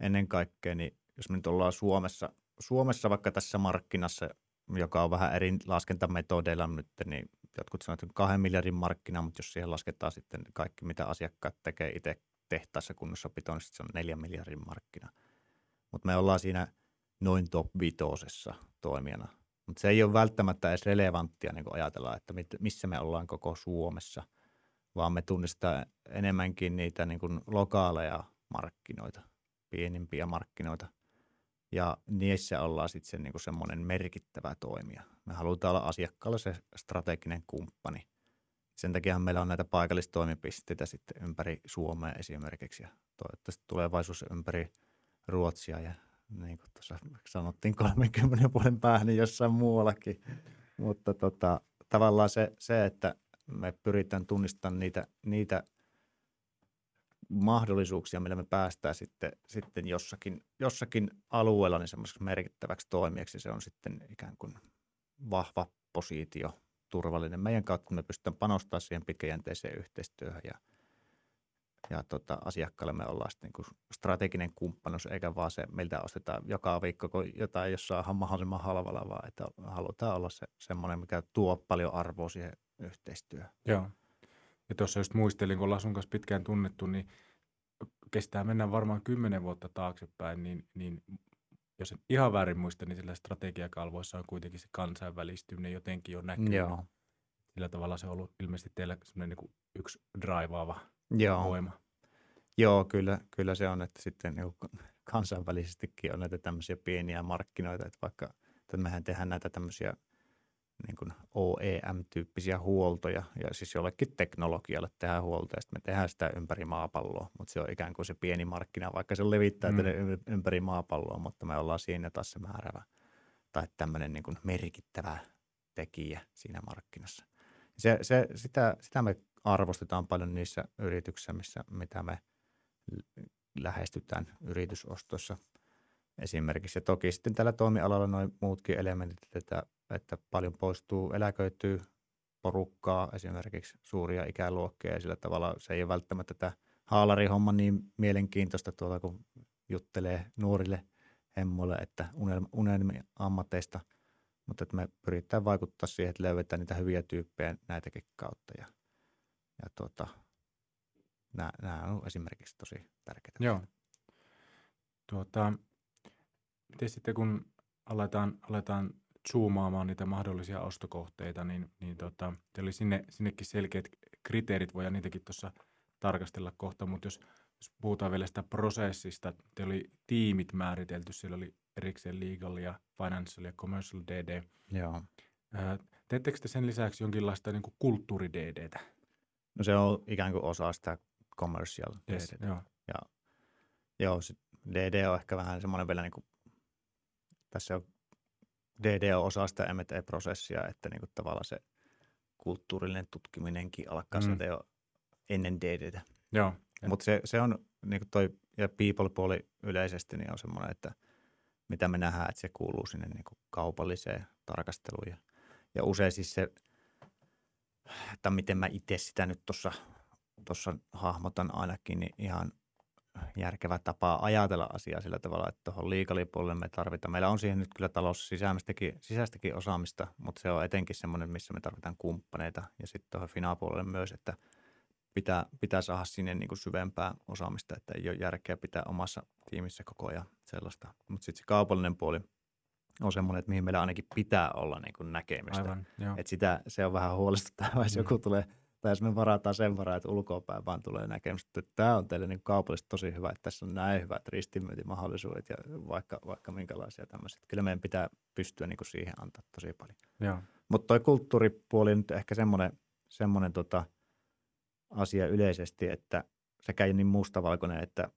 ennen kaikkea, niin jos me nyt ollaan Suomessa, Suomessa vaikka tässä markkinassa, joka on vähän eri laskentametodeilla nyt, niin jotkut sanovat, että kahden miljardin markkina, mutta jos siihen lasketaan sitten kaikki, mitä asiakkaat tekee itse tehtaassa kunnossapitoon, niin se on neljän miljardin markkina. Mutta me ollaan siinä – noin top vitosessa toimijana. Mutta se ei ole välttämättä edes relevanttia niin ajatella, että missä me ollaan koko Suomessa, vaan me tunnistetaan enemmänkin niitä niin kuin lokaaleja markkinoita, pienimpiä markkinoita. Ja niissä ollaan sitten se, niin kuin semmoinen merkittävä toimija. Me halutaan olla asiakkaalle se strateginen kumppani. Sen takia meillä on näitä paikallistoimipisteitä sitten ympäri Suomea esimerkiksi ja toivottavasti tulevaisuus ympäri Ruotsia ja niin kuin tuossa sanottiin 30 vuoden päähän niin jossain muuallakin. Mutta tota, tavallaan se, se, että me pyritään tunnistamaan niitä, niitä mahdollisuuksia, millä me päästään sitten, sitten jossakin, jossakin alueella niin semmoiseksi merkittäväksi toimijaksi. Se on sitten ikään kuin vahva positio, turvallinen. Meidän kautta me pystytään panostamaan siihen pitkäjänteiseen yhteistyöhön ja – ja tota, asiakkaalle me ollaan sitten niin strateginen kumppanuus, eikä vaan se, miltä ostetaan joka viikko, kun jotain jos saa mahdollisimman halvalla, vaan että halutaan olla se semmoinen, mikä tuo paljon arvoa siihen yhteistyöhön. Joo. Ja tuossa just muistelin, kun ollaan sun kanssa pitkään tunnettu, niin kestää mennä varmaan kymmenen vuotta taaksepäin, niin, niin jos en ihan väärin muista, niin sillä strategiakalvoissa on kuitenkin se kansainvälistyminen jotenkin jo näkyy. Joo. Sillä tavalla se on ollut ilmeisesti teillä semmoinen niin yksi draivaava Joo. voima. Joo, kyllä, kyllä se on, että sitten niin kansainvälisestikin on näitä tämmöisiä pieniä markkinoita, että vaikka että mehän tehdään näitä tämmöisiä niin kuin OEM-tyyppisiä huoltoja, ja siis jollekin teknologialle tehdään huolta, ja sitten me tehdään sitä ympäri maapalloa, mutta se on ikään kuin se pieni markkina, vaikka se levittää mm. ympäri maapalloa, mutta me ollaan siinä taas se määrävä tai tämmöinen niin kuin merkittävä tekijä siinä markkinassa. Se, se, sitä, sitä me arvostetaan paljon niissä yrityksissä, missä, mitä me lähestytään yritysostossa esimerkiksi. Ja toki sitten tällä toimialalla noin muutkin elementit, että, että paljon poistuu, eläköityy porukkaa, esimerkiksi suuria ikäluokkia ja sillä tavalla se ei ole välttämättä tätä haalarihomma niin mielenkiintoista tuolla, kun juttelee nuorille hemmoille, että unelmi ammateista, mutta että me pyritään vaikuttaa siihen, että löydetään niitä hyviä tyyppejä näitäkin kautta ja ja tuota, nämä, nämä on esimerkiksi tosi tärkeitä. Joo. Tuota, miten sitten kun aletaan, aletaan zoomaamaan niitä mahdollisia ostokohteita, niin, niin tota, oli sinne, sinnekin selkeät kriteerit, voidaan niitäkin tuossa tarkastella kohta, mutta jos, jos puhutaan vielä sitä prosessista, te oli tiimit määritelty, siellä oli erikseen legal ja financial ja commercial DD. Joo. Teettekö te sen lisäksi jonkinlaista niin kulttuuri-DDtä? No se on ikään kuin osa sitä commercial yes, joo. Ja joo, sit DD on ehkä vähän semmoinen vielä niin kuin, tässä on DD on osa sitä M&A-prosessia, että niin kuin tavallaan se kulttuurillinen tutkiminenkin alkaa mm. sieltä jo ennen DDtä. Joo. Mutta se, se on niin kuin toi, ja people-puoli yleisesti niin on semmoinen, että mitä me nähdään, että se kuuluu sinne niin kuin kaupalliseen tarkasteluun. Ja, ja usein siis se, että miten mä itse sitä nyt tuossa tuossa hahmotan ainakin, niin ihan järkevä tapa ajatella asiaa sillä tavalla, että tuohon liikalipuolelle me tarvitaan. Meillä on siihen nyt kyllä talous sisäistäkin, osaamista, mutta se on etenkin semmoinen, missä me tarvitaan kumppaneita ja sitten tuohon finapuolelle myös, että pitää, pitää saada sinne niin kuin syvempää osaamista, että ei ole järkeä pitää omassa tiimissä koko ajan sellaista. Mutta sitten se kaupallinen puoli on semmoinen, että mihin meillä ainakin pitää olla niin kuin näkemystä. Aivan, että sitä, se on vähän huolestuttavaa, jos mm. joku tulee – tai jos me varataan sen varaa, että ulkoapäin vaan tulee näkemys, että tämä on teille niin kaupallisesti tosi hyvä, että tässä on näin hyvät ristimyyntimahdollisuudet ja vaikka, vaikka minkälaisia tämmöisiä. Kyllä meidän pitää pystyä niin kuin siihen antaa tosi paljon. Mutta tuo kulttuuripuoli on nyt ehkä semmoinen, semmoinen tota asia yleisesti, että sekä ei niin mustavalkoinen, että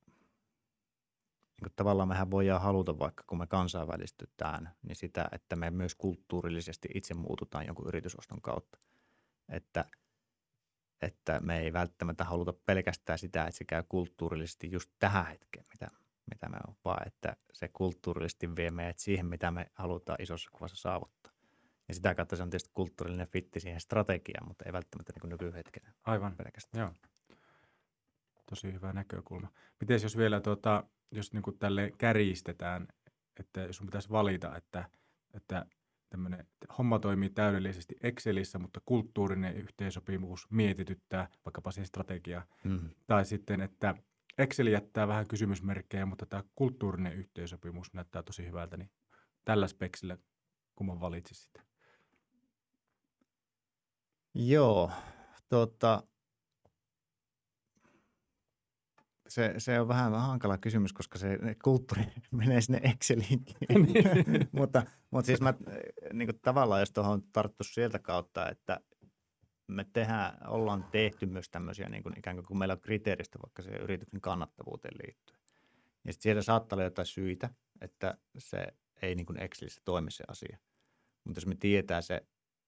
niin tavallaan mehän voidaan haluta vaikka, kun me kansainvälistytään, niin sitä, että me myös kulttuurillisesti itse muututaan jonkun yritysoston kautta. Että – että me ei välttämättä haluta pelkästään sitä, että se käy kulttuurillisesti just tähän hetkeen, mitä, mitä me on, vaan että se kulttuurillisesti vie meidät siihen, mitä me halutaan isossa kuvassa saavuttaa. Ja sitä kautta se on tietysti kulttuurillinen fitti siihen strategiaan, mutta ei välttämättä niin nykyhetkenä. Aivan, pelkästään. joo. Tosi hyvä näkökulma. Miten jos vielä, tuota, jos niin kuin tälle kärjistetään, että jos sun pitäisi valita, että, että tämmöinen homma toimii täydellisesti Excelissä, mutta kulttuurinen yhteensopimus mietityttää vaikkapa sen strategia. Mm. Tai sitten, että Excel jättää vähän kysymysmerkkejä, mutta tämä kulttuurinen yhteensopimus näyttää tosi hyvältä, niin tällä speksillä valitsin sitä. Joo, tota, se, se on vähän hankala kysymys, koska se kulttuuri menee sinne Exceliinkin. Niin. mutta, mutta siis mä niin kuin tavallaan, jos tuohon tarttu sieltä kautta, että me tehdään, ollaan tehty myös tämmöisiä niin kuin ikään kuin kun meillä on kriteeristä vaikka se yrityksen kannattavuuteen liittyen. Ja sitten siellä saattaa olla jotain syitä, että se ei niin kuin Excelissä toimi se asia. Mutta jos me tietää se,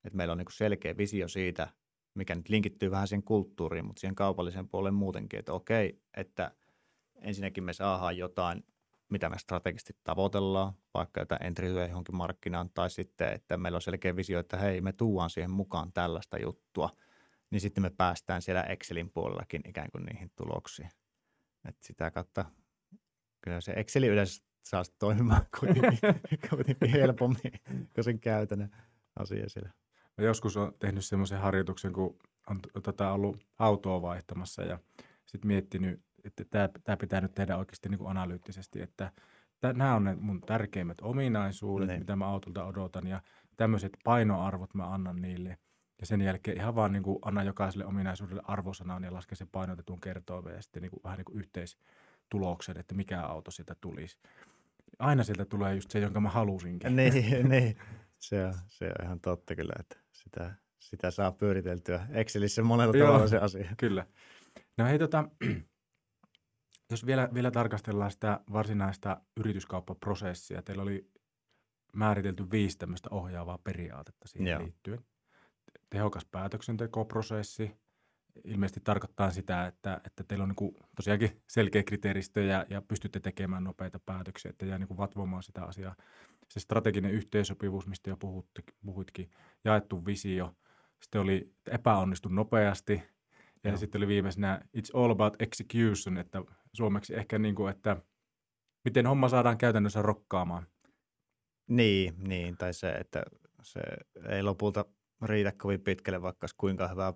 että meillä on niin kuin selkeä visio siitä, mikä nyt linkittyy vähän siihen kulttuuriin, mutta siihen kaupalliseen puoleen muutenkin, että okei, että ensinnäkin me saadaan jotain, mitä me strategisesti tavoitellaan, vaikka jotain entryä johonkin markkinaan, tai sitten, että meillä on selkeä visio, että hei, me tuodaan siihen mukaan tällaista juttua, niin sitten me päästään siellä Excelin puolellakin ikään kuin niihin tuloksiin. Et sitä kautta kyllä se Exceli yleensä saa toimimaan kuitenkin, kuitenkin helpommin kuin sen käytännön asia siellä. Mä joskus on tehnyt semmoisen harjoituksen, kun on tota, ollut autoa vaihtamassa ja sitten miettinyt, että tämä, tämä pitää nyt tehdä oikeasti niin kuin analyyttisesti, että nämä on ne mun tärkeimmät ominaisuudet, ne. Niin. mitä mä autolta odotan ja tämmöiset painoarvot mä annan niille. Ja sen jälkeen ihan vaan niin kuin anna jokaiselle ominaisuudelle arvosanan ja laske sen painotetun kertoimen ja sitten niin kuin, vähän niin kuin yhteistuloksen, että mikä auto sitä tulisi. Aina sieltä tulee just se, jonka mä halusinkin. Niin, niin. Se, on, se on ihan totta kyllä, että sitä, sitä saa pyöriteltyä Excelissä monella tavalla se asia. Kyllä. No hei tota, jos vielä, vielä tarkastellaan sitä varsinaista yrityskauppaprosessia, teillä oli määritelty viisi tämmöistä ohjaavaa periaatetta siihen Joo. liittyen. Tehokas päätöksentekoprosessi, ilmeisesti tarkoittaa sitä, että, että teillä on niin tosiaankin selkeä kriteeristö ja, ja pystytte tekemään nopeita päätöksiä, että jää niin vatvomaan sitä asiaa. Se strateginen yhteensopivuus, mistä jo puhut, puhuitkin, jaettu visio, sitten oli epäonnistu nopeasti – ja Joo. sitten oli viimeisenä It's all about execution, että suomeksi ehkä niin kuin, että miten homma saadaan käytännössä rokkaamaan. Niin, niin, tai se, että se ei lopulta riitä kovin pitkälle, vaikka kuinka hyvä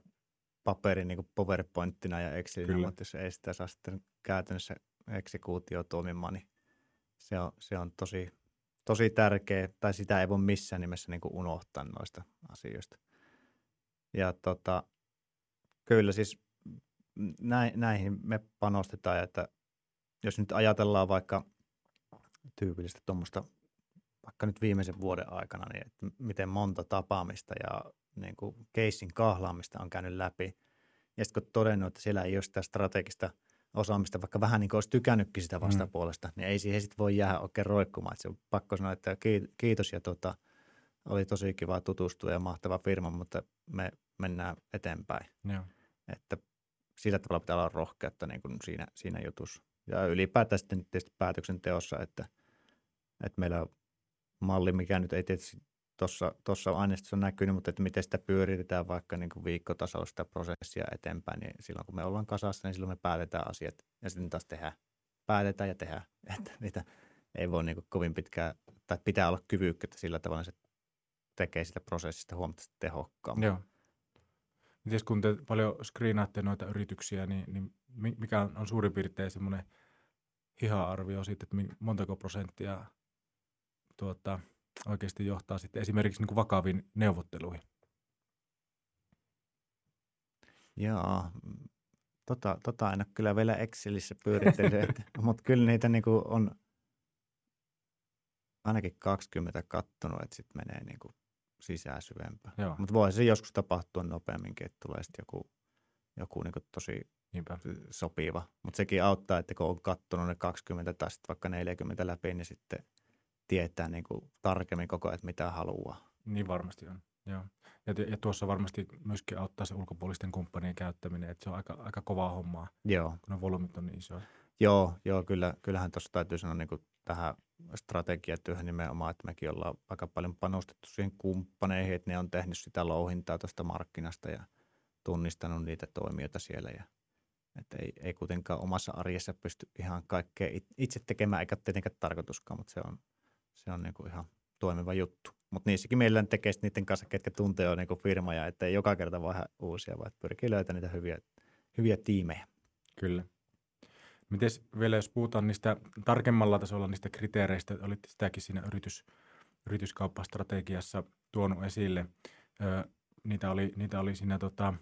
paperi niin kuin PowerPointina ja Excelinä, mutta jos ei sitä saa sitten käytännössä eksekuutio toimimaan, niin se on, se on tosi, tosi tärkeä, tai sitä ei voi missään nimessä niin kuin unohtaa noista asioista. Ja tota, kyllä siis näihin me panostetaan, että jos nyt ajatellaan vaikka tyypillistä tuommoista vaikka nyt viimeisen vuoden aikana, niin että miten monta tapaamista ja niin kuin keissin kahlaamista on käynyt läpi. Ja sitten kun todennut, että siellä ei ole sitä strategista osaamista, vaikka vähän niin kuin olisi tykännytkin sitä mm. vastapuolesta, mm. niin ei siihen sitten voi jäädä oikein roikkumaan. Että se on pakko sanoa, että kiitos ja tota, oli tosi kiva tutustua ja mahtava firma, mutta me mennään eteenpäin. Joo. Että sillä tavalla pitää olla rohkeutta niin kuin siinä, siinä jutussa. Ja ylipäätään sitten tietysti päätöksenteossa, että, että meillä on malli, mikä nyt ei tietysti tuossa, aineistossa näkynyt, mutta että miten sitä pyöritetään vaikka niin kuin viikkotasolla sitä prosessia eteenpäin, niin silloin kun me ollaan kasassa, niin silloin me päätetään asiat ja sitten taas tehdään, päätetään ja tehdään, että niitä ei voi niin kuin kovin pitkään, tai pitää olla kyvykkyyttä sillä tavalla, se tekee sitä prosessista huomattavasti tehokkaammin. Joo. Miten kun te paljon screenaatte noita yrityksiä, niin, niin mikä on, on suurin piirtein semmoinen hiha-arvio siitä, että montako prosenttia tuota, oikeasti johtaa sitten esimerkiksi niin kuin vakaviin neuvotteluihin? Joo, tota, tota en ole kyllä vielä Excelissä pyöritellyt, mutta kyllä niitä niin kuin on ainakin 20 kattonut, että sitten menee niin kuin sisään syvempään. Mutta voi se joskus tapahtua nopeamminkin, että tulee sitten joku, joku niin tosi Niinpä. sopiva. Mutta sekin auttaa, että kun on kattonut ne 20 tai sitten vaikka 40 läpi, niin sitten tietää niin kuin tarkemmin koko ajan, että mitä haluaa. Niin varmasti on, joo. Ja, ja tuossa varmasti myöskin auttaa se ulkopuolisten kumppanien käyttäminen, että se on aika, aika kovaa hommaa, joo. kun ne volyymit on niin isoja. Joo, joo kyllä, kyllähän tuossa täytyy sanoa niin kuin tähän strategiatyöhön nimenomaan, että mekin ollaan aika paljon panostettu siihen kumppaneihin, että ne on tehnyt sitä louhintaa tuosta markkinasta ja tunnistanut niitä toimijoita siellä ja että ei, ei kuitenkaan omassa arjessa pysty ihan kaikkea itse tekemään, eikä tietenkään tarkoituskaan, mutta se on, se on niin kuin ihan toimiva juttu. Mutta niissäkin meillä tekee niiden kanssa, ketkä tuntee jo niin firmoja, että ei joka kerta vaan uusia, vaan pyrkii löytämään niitä hyviä, hyviä tiimejä. Kyllä. Miten vielä jos puhutaan niistä tarkemmalla tasolla niistä kriteereistä, olit sitäkin siinä yritys, yrityskauppastrategiassa tuonut esille. Ö, niitä, oli, niitä oli siinä tota,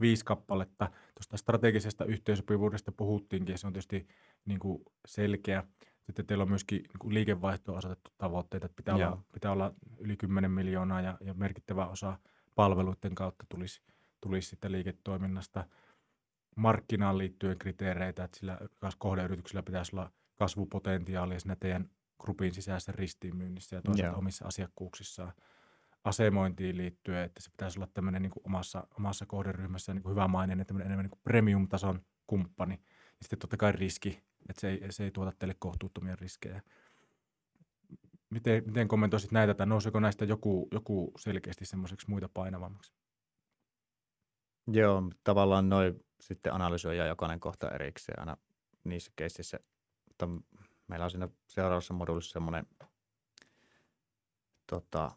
viisi kappaletta. Tuosta strategisesta yhteensopivuudesta puhuttiinkin ja se on tietysti niin kuin selkeä. Sitten teillä on myöskin niin liikevaihtoon asetettu tavoitteita, että pitää, olla, pitää olla yli 10 miljoonaa ja, ja merkittävä osa palveluiden kautta tulisi, tulisi sitten liiketoiminnasta – markkinaan liittyen kriteereitä, että sillä kohdeyrityksellä pitäisi olla kasvupotentiaalia siinä teidän grupin sisäisessä ristiinmyynnissä ja toisaalta yeah. omissa asiakkuuksissaan asemointiin liittyen, että se pitäisi olla tämmöinen niin kuin omassa, omassa kohderyhmässä niin kuin hyvä mainen, tämmöinen enemmän niin kuin premium-tason kumppani. Ja sitten totta kai riski, että se ei, se ei tuota teille kohtuuttomia riskejä. Miten, miten kommentoisit näitä, tai nouseeko näistä joku, joku selkeästi semmoiseksi muita painavammaksi? Joo, tavallaan noin sitten analysoidaan jokainen kohta erikseen aina niissä keississä. Mutta meillä on siinä seuraavassa moduulissa semmoinen tota,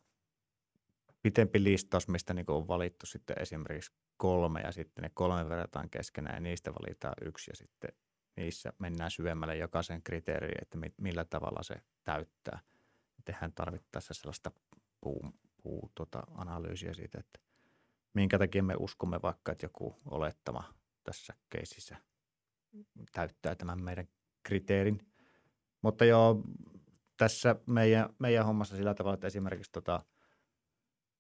pitempi listaus, mistä niin on valittu sitten esimerkiksi kolme ja sitten ne kolme verrataan keskenään ja niistä valitaan yksi ja sitten niissä mennään syvemmälle jokaisen kriteeriin, että millä tavalla se täyttää. Tehdään tarvittaessa sellaista puu, puu tota, analyysiä siitä, että minkä takia me uskomme vaikka, että joku olettama tässä keisissä täyttää tämän meidän kriteerin. Mutta joo, tässä meidän, meidän hommassa sillä tavalla, että esimerkiksi tota,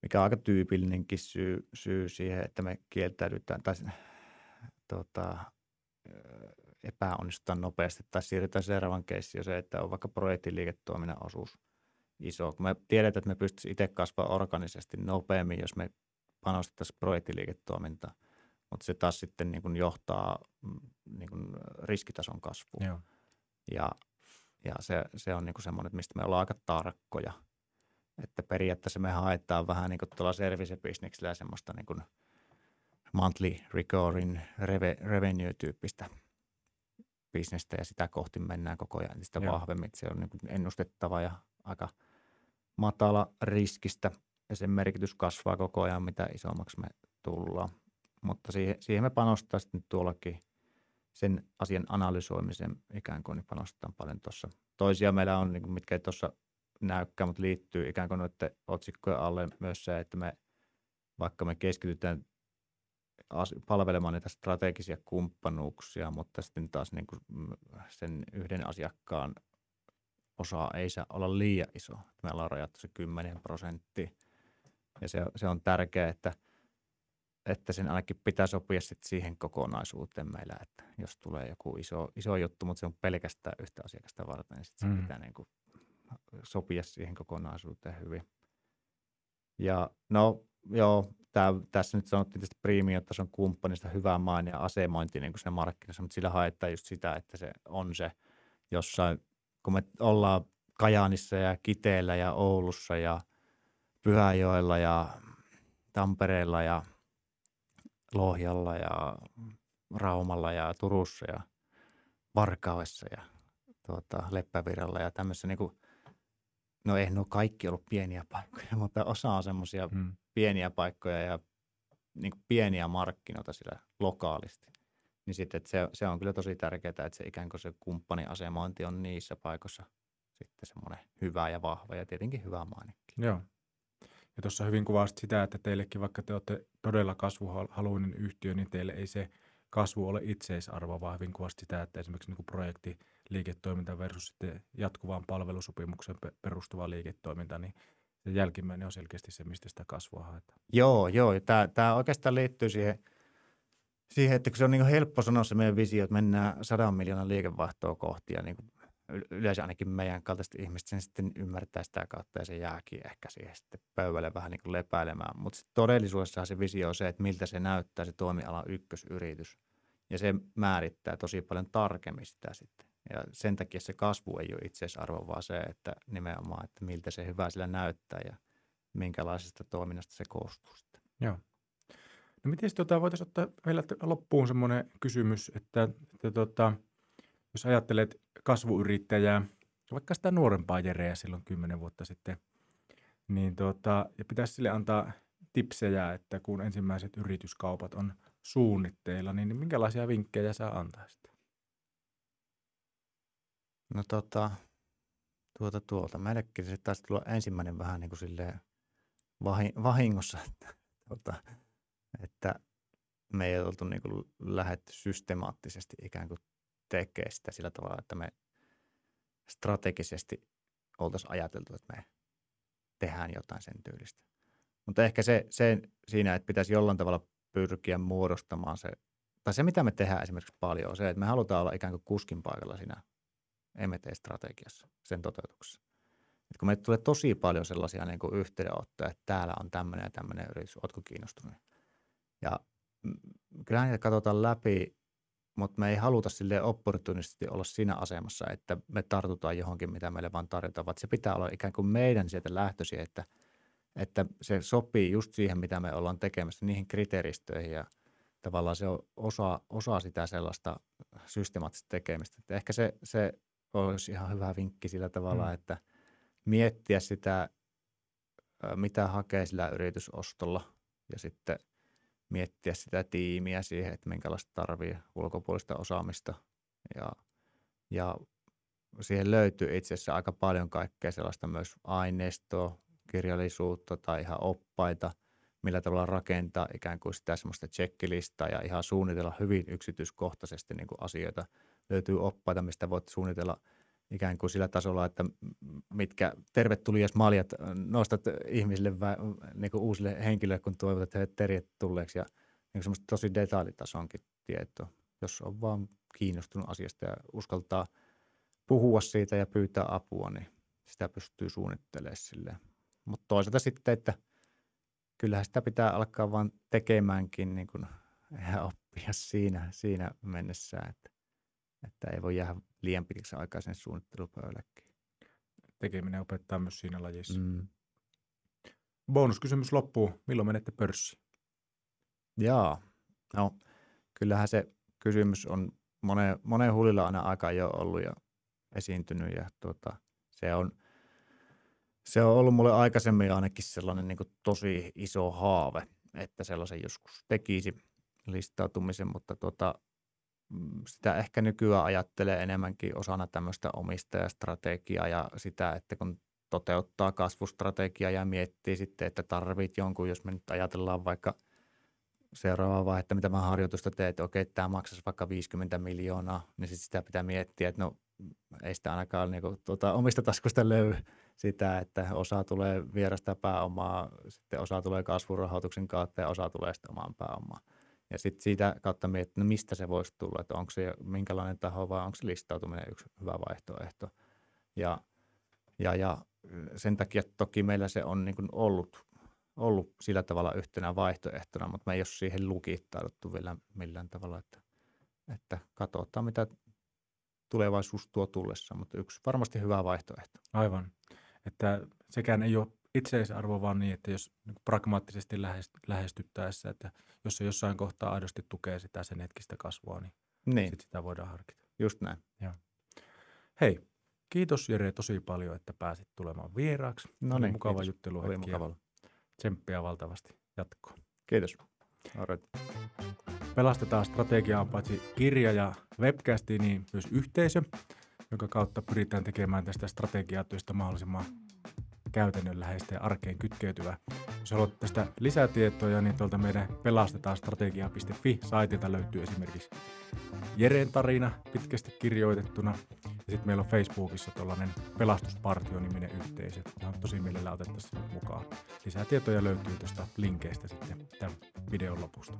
mikä on aika tyypillinenkin syy, syy siihen, että me kieltäydytään tai tota, epäonnistutaan nopeasti tai siirrytään seuraavan keissiin, se, että on vaikka projektiliiketoiminnan osuus iso. Kun me tiedetään, että me pystyisimme itse kasvamaan organisesti nopeammin, jos me panostettaisiin projektiliiketoimintaan, mutta se taas sitten niin kuin johtaa mm, niin kuin riskitason kasvuun. Joo. Ja, ja se, se on niin kuin semmoinen, mistä me ollaan aika tarkkoja. Että periaatteessa me haetaan vähän niin kuin tuolla service-bisneksellä semmoista niin kuin monthly recurring revenue-tyyppistä bisnestä ja sitä kohti mennään koko ajan sitä Joo. vahvemmin. Se on niin kuin ennustettava ja aika matala riskistä ja sen merkitys kasvaa koko ajan, mitä isommaksi me tullaan. Mutta siihen, siihen me panostaa sitten tuollakin sen asian analysoimisen ikään kuin niin panostetaan paljon tuossa. Toisia meillä on, niin kuin, mitkä ei tuossa näykkää, mutta liittyy ikään kuin noiden otsikkojen alle myös se, että me, vaikka me keskitytään palvelemaan niitä strategisia kumppanuuksia, mutta sitten taas niin kuin sen yhden asiakkaan osa ei saa olla liian iso. Meillä on rajattu se 10 prosenttia. Ja se, se on tärkeää, että, että sen ainakin pitää sopia sit siihen kokonaisuuteen meillä, että jos tulee joku iso, iso juttu, mutta se on pelkästään yhtä asiakasta varten, niin sit se mm. pitää niin kuin sopia siihen kokonaisuuteen hyvin. Ja no joo, tää, tässä nyt sanottiin tästä premium-tason kumppanista hyvää maine ja asemointi niin se markkinassa, mutta sillä haetaan just sitä, että se on se jossain, kun me ollaan Kajaanissa ja Kiteellä ja Oulussa ja Pyhäjoella ja Tampereella ja Lohjalla ja Raumalla ja Turussa ja Varkaudessa ja tuota, Leppävirralla ja tämmöisessä niin kuin, no ei nuo kaikki ollut pieniä paikkoja, mutta osa on semmoisia hmm. pieniä paikkoja ja niin kuin pieniä markkinoita sillä lokaalisti. Niin sitten että se, se on kyllä tosi tärkeää, että se ikään kuin se kumppaniasemointi on niissä paikoissa sitten semmoinen hyvä ja vahva ja tietenkin hyvä mainikki. Joo. Ja tuossa hyvin kuvasit sitä, että teillekin, vaikka te olette todella kasvuhaluinen yhtiö, niin teille ei se kasvu ole itseisarvo, vaan hyvin kuvasit sitä, että esimerkiksi niin projekti liiketoiminta versus sitten jatkuvaan palvelusopimukseen perustuva liiketoiminta, niin se jälkimmäinen on selkeästi se, mistä sitä kasvua haetaan. Joo, joo. Tämä, tämä oikeastaan liittyy siihen, siihen, että kun se on niin helppo sanoa se meidän visio, että mennään sadan miljoonan liikevaihtoa kohti ja niin yleensä ainakin meidän kaltaiset ihmiset sen sitten ymmärtää sitä kautta ja se jääkin ehkä siihen sitten pöydälle vähän niin kuin lepäilemään. Mutta todellisuudessa se visio on se, että miltä se näyttää se toimialan ykkösyritys. Ja se määrittää tosi paljon tarkemmin sitä sitten. Ja sen takia se kasvu ei ole itseisarvo, vaan se, että nimenomaan, että miltä se hyvä sillä näyttää ja minkälaisesta toiminnasta se koostuu sitten. Joo. No miten tota, voitaisiin ottaa vielä loppuun semmoinen kysymys, että, että tota, jos ajattelet kasvuyrittäjää, vaikka sitä nuorempaa Jereä silloin kymmenen vuotta sitten, niin tota, ja pitäisi sille antaa tipsejä, että kun ensimmäiset yrityskaupat on suunnitteilla, niin minkälaisia vinkkejä sä antaisit? No tota, tuota tuolta. Meillekin se taisi tulla ensimmäinen vähän niin kuin silleen vahingossa, että, tuota, että me ei oltu niin kuin lähdetty systemaattisesti ikään kuin tekemään sitä sillä tavalla, että me strategisesti oltaisiin ajateltu, että me tehdään jotain sen tyylistä. Mutta ehkä se, se siinä, että pitäisi jollain tavalla pyrkiä muodostamaan se, tai se mitä me tehdään esimerkiksi paljon on se, että me halutaan olla ikään kuin kuskin paikalla siinä MT-strategiassa, sen toteutuksessa. Et kun meille tulee tosi paljon sellaisia niin kuin yhteydenottoja, että täällä on tämmöinen ja tämmöinen yritys, ootko kiinnostunut? Ja kyllähän niitä katsotaan läpi, mutta me ei haluta sille opportunisesti olla siinä asemassa, että me tartutaan johonkin, mitä meille vaan tarjotaan, vaan se pitää olla ikään kuin meidän sieltä lähtöisiä, että, että se sopii just siihen, mitä me ollaan tekemässä, niihin kriteeristöihin ja tavallaan se on osa, osa sitä sellaista systemaattista tekemistä. Että ehkä se, se olisi ihan hyvä vinkki sillä tavalla, mm. että miettiä sitä, mitä hakee sillä yritysostolla ja sitten miettiä sitä tiimiä siihen, että minkälaista tarvii ulkopuolista osaamista ja, ja siihen löytyy itse asiassa aika paljon kaikkea sellaista myös aineistoa, kirjallisuutta tai ihan oppaita, millä tavalla rakentaa ikään kuin sitä semmoista checklistaa ja ihan suunnitella hyvin yksityiskohtaisesti niin kuin asioita – löytyy oppaita, mistä voit suunnitella ikään kuin sillä tasolla, että mitkä tervetulias maljat nostat ihmisille, niin kuin uusille henkilöille, kun toivot heidät tervetulleeksi ja niin semmoista tosi detailitasonkin tietoa, jos on vaan kiinnostunut asiasta ja uskaltaa puhua siitä ja pyytää apua, niin sitä pystyy suunnittelemaan silleen. Mutta toisaalta sitten, että kyllähän sitä pitää alkaa vaan tekemäänkin niin kuin, ja oppia siinä, siinä mennessä, että että ei voi jäädä liian pitkäksi aikaa sen suunnittelupöydällekin. Tekeminen opettaa myös siinä lajissa. Mm. Bonuskysymys loppuu. Milloin menette pörssiin? Jaa, no kyllähän se kysymys on monen, monen huulilla aina aika jo ollut ja esiintynyt ja tuota, se on se on ollut mulle aikaisemmin ainakin sellainen niin tosi iso haave, että sellaisen joskus tekisi listautumisen, mutta tuota, sitä ehkä nykyään ajattelee enemmänkin osana tämmöistä omistajastrategiaa ja sitä, että kun toteuttaa kasvustrategiaa ja miettii sitten, että tarvit jonkun, jos me nyt ajatellaan vaikka seuraavaa vaihetta, mitä mä harjoitusta teen, että okei, tämä maksaisi vaikka 50 miljoonaa, niin sitten sitä pitää miettiä, että no ei sitä ainakaan niin kuin, tuota, omista taskusta löy sitä, että osa tulee vierasta pääomaa, sitten osa tulee kasvurahoituksen kautta ja osa tulee sitten omaan pääomaan. Ja sitten siitä kautta miettiä, no mistä se voisi tulla, että onko se minkälainen taho vai onko se listautuminen yksi hyvä vaihtoehto. Ja, ja, ja sen takia toki meillä se on niin ollut, ollut sillä tavalla yhtenä vaihtoehtona, mutta me ei ole siihen lukittauduttu vielä millään tavalla, että, että katsotaan mitä tulevaisuus tuo tullessa, mutta yksi varmasti hyvä vaihtoehto. Aivan. Että sekään ei ole itseisarvo, vaan niin, että jos niin pragmaattisesti lähestyttäessä, että jos se jossain kohtaa aidosti tukee sitä sen hetkistä kasvua, niin, niin. Sit sitä voidaan harkita. Just näin. Joo. Hei, kiitos Jere tosi paljon, että pääsit tulemaan vieraaksi. No niin, mukava kiitos. juttelu. Oli mukava. Tsemppiä valtavasti jatkoa. Kiitos. Right. Pelastetaan strategiaa paitsi kirja ja webcasti, niin myös yhteisö, jonka kautta pyritään tekemään tästä strategiatyöstä mahdollisimman käytännönläheistä ja arkeen kytkeytyvä. Jos haluat tästä lisätietoja, niin tuolta meidän pelastetaan strategia.fi-saitilta löytyy esimerkiksi Jeren tarina pitkästi kirjoitettuna. Ja sitten meillä on Facebookissa tuollainen pelastuspartio-niminen yhteisö, johon tosi mielellä otettaisiin mukaan. Lisää tietoja löytyy tuosta linkeistä sitten tämän videon lopusta.